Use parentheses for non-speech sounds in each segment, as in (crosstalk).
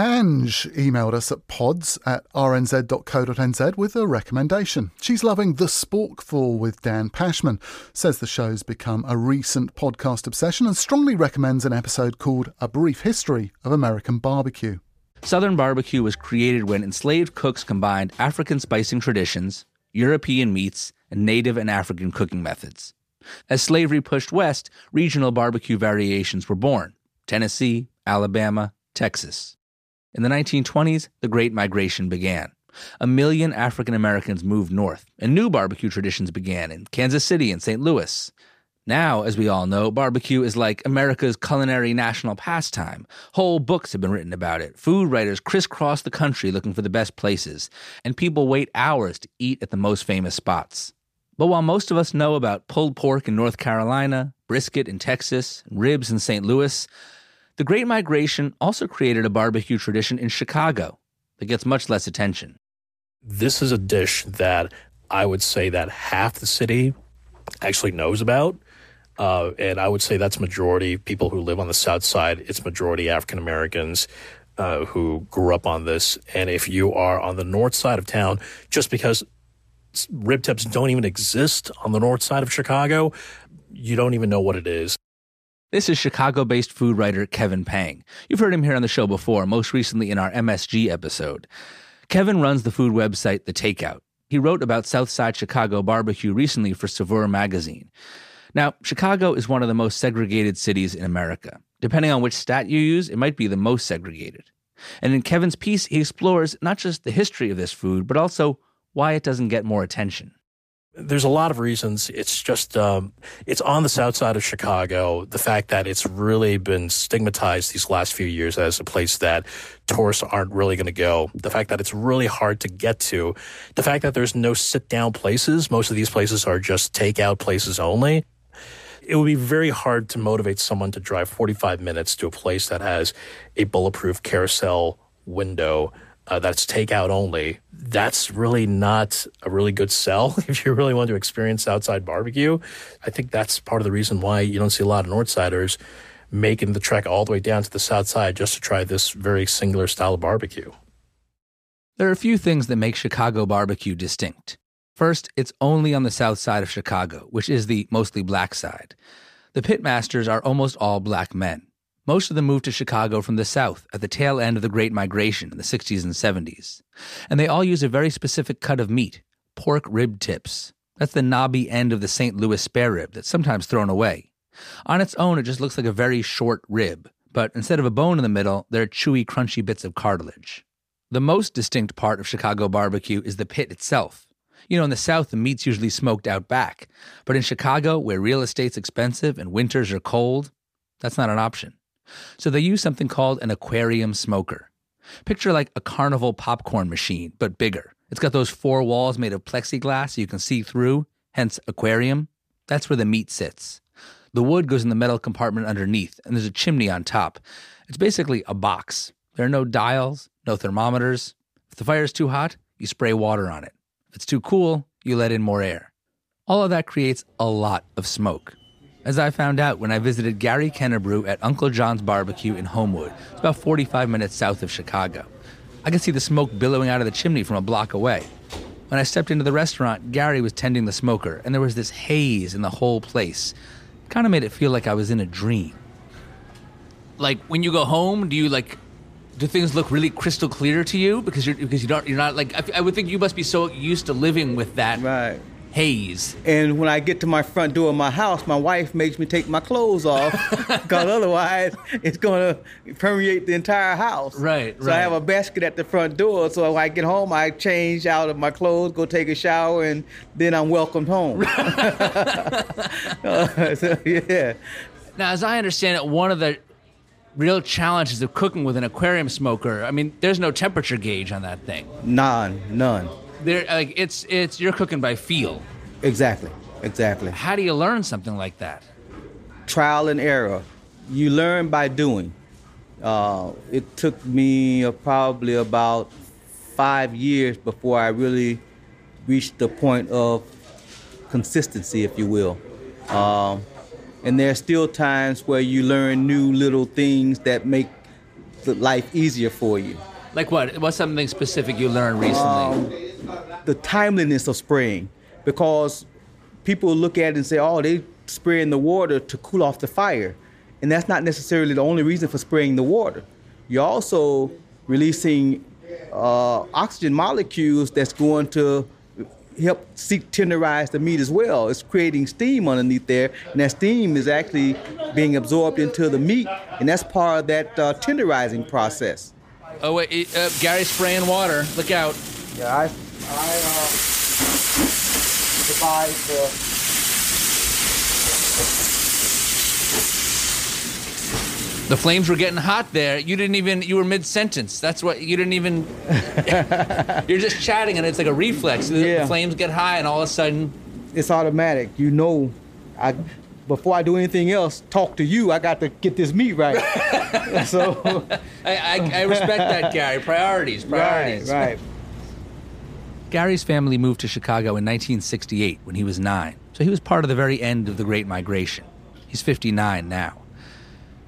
Ange emailed us at pods at rnz.co.nz with a recommendation. She's loving The Sporkful with Dan Pashman, says the show's become a recent podcast obsession, and strongly recommends an episode called A Brief History of American Barbecue. Southern barbecue was created when enslaved cooks combined African spicing traditions, European meats, and native and African cooking methods. As slavery pushed west, regional barbecue variations were born Tennessee, Alabama, Texas. In the 1920s, the Great Migration began. A million African Americans moved north, and new barbecue traditions began in Kansas City and St. Louis. Now, as we all know, barbecue is like America's culinary national pastime. Whole books have been written about it. Food writers crisscross the country looking for the best places, and people wait hours to eat at the most famous spots. But while most of us know about pulled pork in North Carolina, brisket in Texas, ribs in St. Louis, the Great Migration also created a barbecue tradition in Chicago that gets much less attention. This is a dish that I would say that half the city actually knows about. Uh, and I would say that's majority people who live on the south side. It's majority African Americans uh, who grew up on this. And if you are on the north side of town, just because rib tips don't even exist on the north side of Chicago, you don't even know what it is. This is Chicago based food writer Kevin Pang. You've heard him here on the show before, most recently in our MSG episode. Kevin runs the food website The Takeout. He wrote about Southside Chicago barbecue recently for Saveur magazine. Now, Chicago is one of the most segregated cities in America. Depending on which stat you use, it might be the most segregated. And in Kevin's piece, he explores not just the history of this food, but also why it doesn't get more attention. There's a lot of reasons. It's just um, it's on the south side of Chicago. The fact that it's really been stigmatized these last few years as a place that tourists aren't really going to go. The fact that it's really hard to get to. The fact that there's no sit down places. Most of these places are just takeout places only. It would be very hard to motivate someone to drive 45 minutes to a place that has a bulletproof carousel window uh, that's takeout only, that's really not a really good sell (laughs) if you really want to experience outside barbecue. I think that's part of the reason why you don't see a lot of Northsiders making the trek all the way down to the south side just to try this very singular style of barbecue. There are a few things that make Chicago barbecue distinct. First, it's only on the south side of Chicago, which is the mostly black side. The pitmasters are almost all black men. Most of them moved to Chicago from the South at the tail end of the Great Migration in the 60s and 70s. And they all use a very specific cut of meat pork rib tips. That's the knobby end of the St. Louis spare rib that's sometimes thrown away. On its own, it just looks like a very short rib, but instead of a bone in the middle, there are chewy, crunchy bits of cartilage. The most distinct part of Chicago barbecue is the pit itself. You know, in the South, the meat's usually smoked out back, but in Chicago, where real estate's expensive and winters are cold, that's not an option. So they use something called an aquarium smoker. Picture like a carnival popcorn machine, but bigger. It's got those four walls made of plexiglass so you can see through, hence aquarium. That's where the meat sits. The wood goes in the metal compartment underneath, and there's a chimney on top. It's basically a box. There are no dials, no thermometers. If the fire is too hot, you spray water on it. If it's too cool, you let in more air. All of that creates a lot of smoke as I found out when I visited Gary Kennebrew at Uncle John's Barbecue in Homewood. It's about 45 minutes south of Chicago. I could see the smoke billowing out of the chimney from a block away. When I stepped into the restaurant, Gary was tending the smoker, and there was this haze in the whole place. Kind of made it feel like I was in a dream. Like when you go home, do you like do things look really crystal clear to you because you're because you don't you're not like I, I would think you must be so used to living with that right haze. And when I get to my front door of my house, my wife makes me take my clothes off (laughs) because otherwise it's going to permeate the entire house. Right, right. so right. I have a basket at the front door. So when I get home, I change out of my clothes, go take a shower, and then I'm welcomed home. uh, (laughs) (laughs) so, yeah. Now, as I understand it, one of the real challenges of cooking with an aquarium smoker. I mean, there's no temperature gauge on that thing. None, none. There, like it's it's you're cooking by feel. Exactly, exactly. How do you learn something like that? Trial and error. You learn by doing. Uh, it took me uh, probably about five years before I really reached the point of consistency, if you will. Um, and there are still times where you learn new little things that make the life easier for you. Like what? What's something specific you learned recently? Um, the timeliness of spraying, because people look at it and say, "Oh, they spray in the water to cool off the fire," and that's not necessarily the only reason for spraying the water. You're also releasing uh, oxygen molecules that's going to help seek tenderize the meat as well. It's creating steam underneath there, and that steam is actually being absorbed into the meat, and that's part of that uh, tenderizing process. Oh wait, uh, Gary's spraying water. Look out! Yeah, I, I uh, the. The flames were getting hot there. You didn't even. You were mid sentence. That's what you didn't even. (laughs) you're just chatting, and it's like a reflex. The, Yeah. the flames get high, and all of a sudden, It's automatic. You know, I before I do anything else, talk to you. I got to get this meat right. (laughs) so I, I, I respect that, Gary. Priorities, (laughs) right, priorities. right. Gary's family moved to Chicago in 1968 when he was nine, so he was part of the very end of the Great Migration. He's 59 now.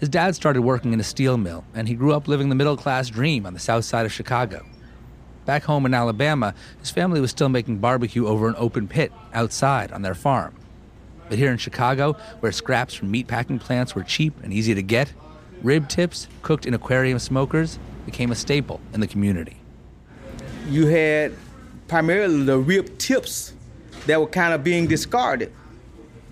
His dad started working in a steel mill, and he grew up living the middle class dream on the south side of Chicago. Back home in Alabama, his family was still making barbecue over an open pit outside on their farm. But here in Chicago, where scraps from meatpacking plants were cheap and easy to get, rib tips cooked in aquarium smokers became a staple in the community. You had primarily the rib tips that were kind of being discarded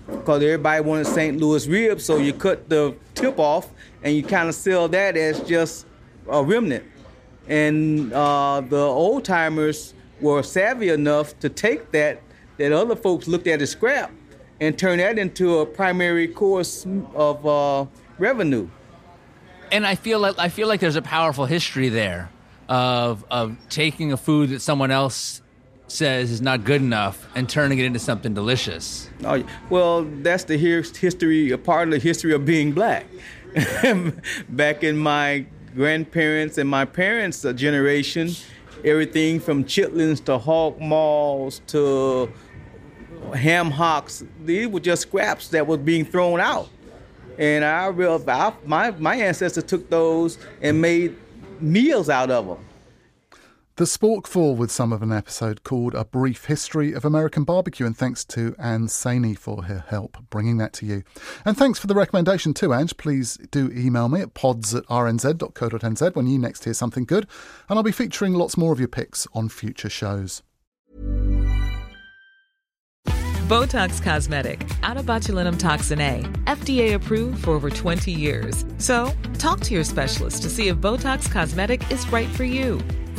because everybody wanted St. Louis ribs, so you cut the tip off and you kind of sell that as just a remnant. And uh, the old timers were savvy enough to take that that other folks looked at as scrap and turn that into a primary course of uh, revenue. and I feel like I feel like there's a powerful history there of of taking a food that someone else says is not good enough and turning it into something delicious. Oh, well, that's the his- history, a part of the history of being black. (laughs) Back in my grandparents and my parents' generation, everything from chitlins to hog maws to ham hocks, these were just scraps that was being thrown out. And I I, my, my ancestors took those and made meals out of them. The Sporkful with some of an episode called A Brief History of American Barbecue, and thanks to Anne Saini for her help bringing that to you. And thanks for the recommendation too, Ange. Please do email me at pods at rnz.co.nz when you next hear something good, and I'll be featuring lots more of your picks on future shows. Botox Cosmetic, out of botulinum toxin A, FDA approved for over 20 years. So, talk to your specialist to see if Botox Cosmetic is right for you.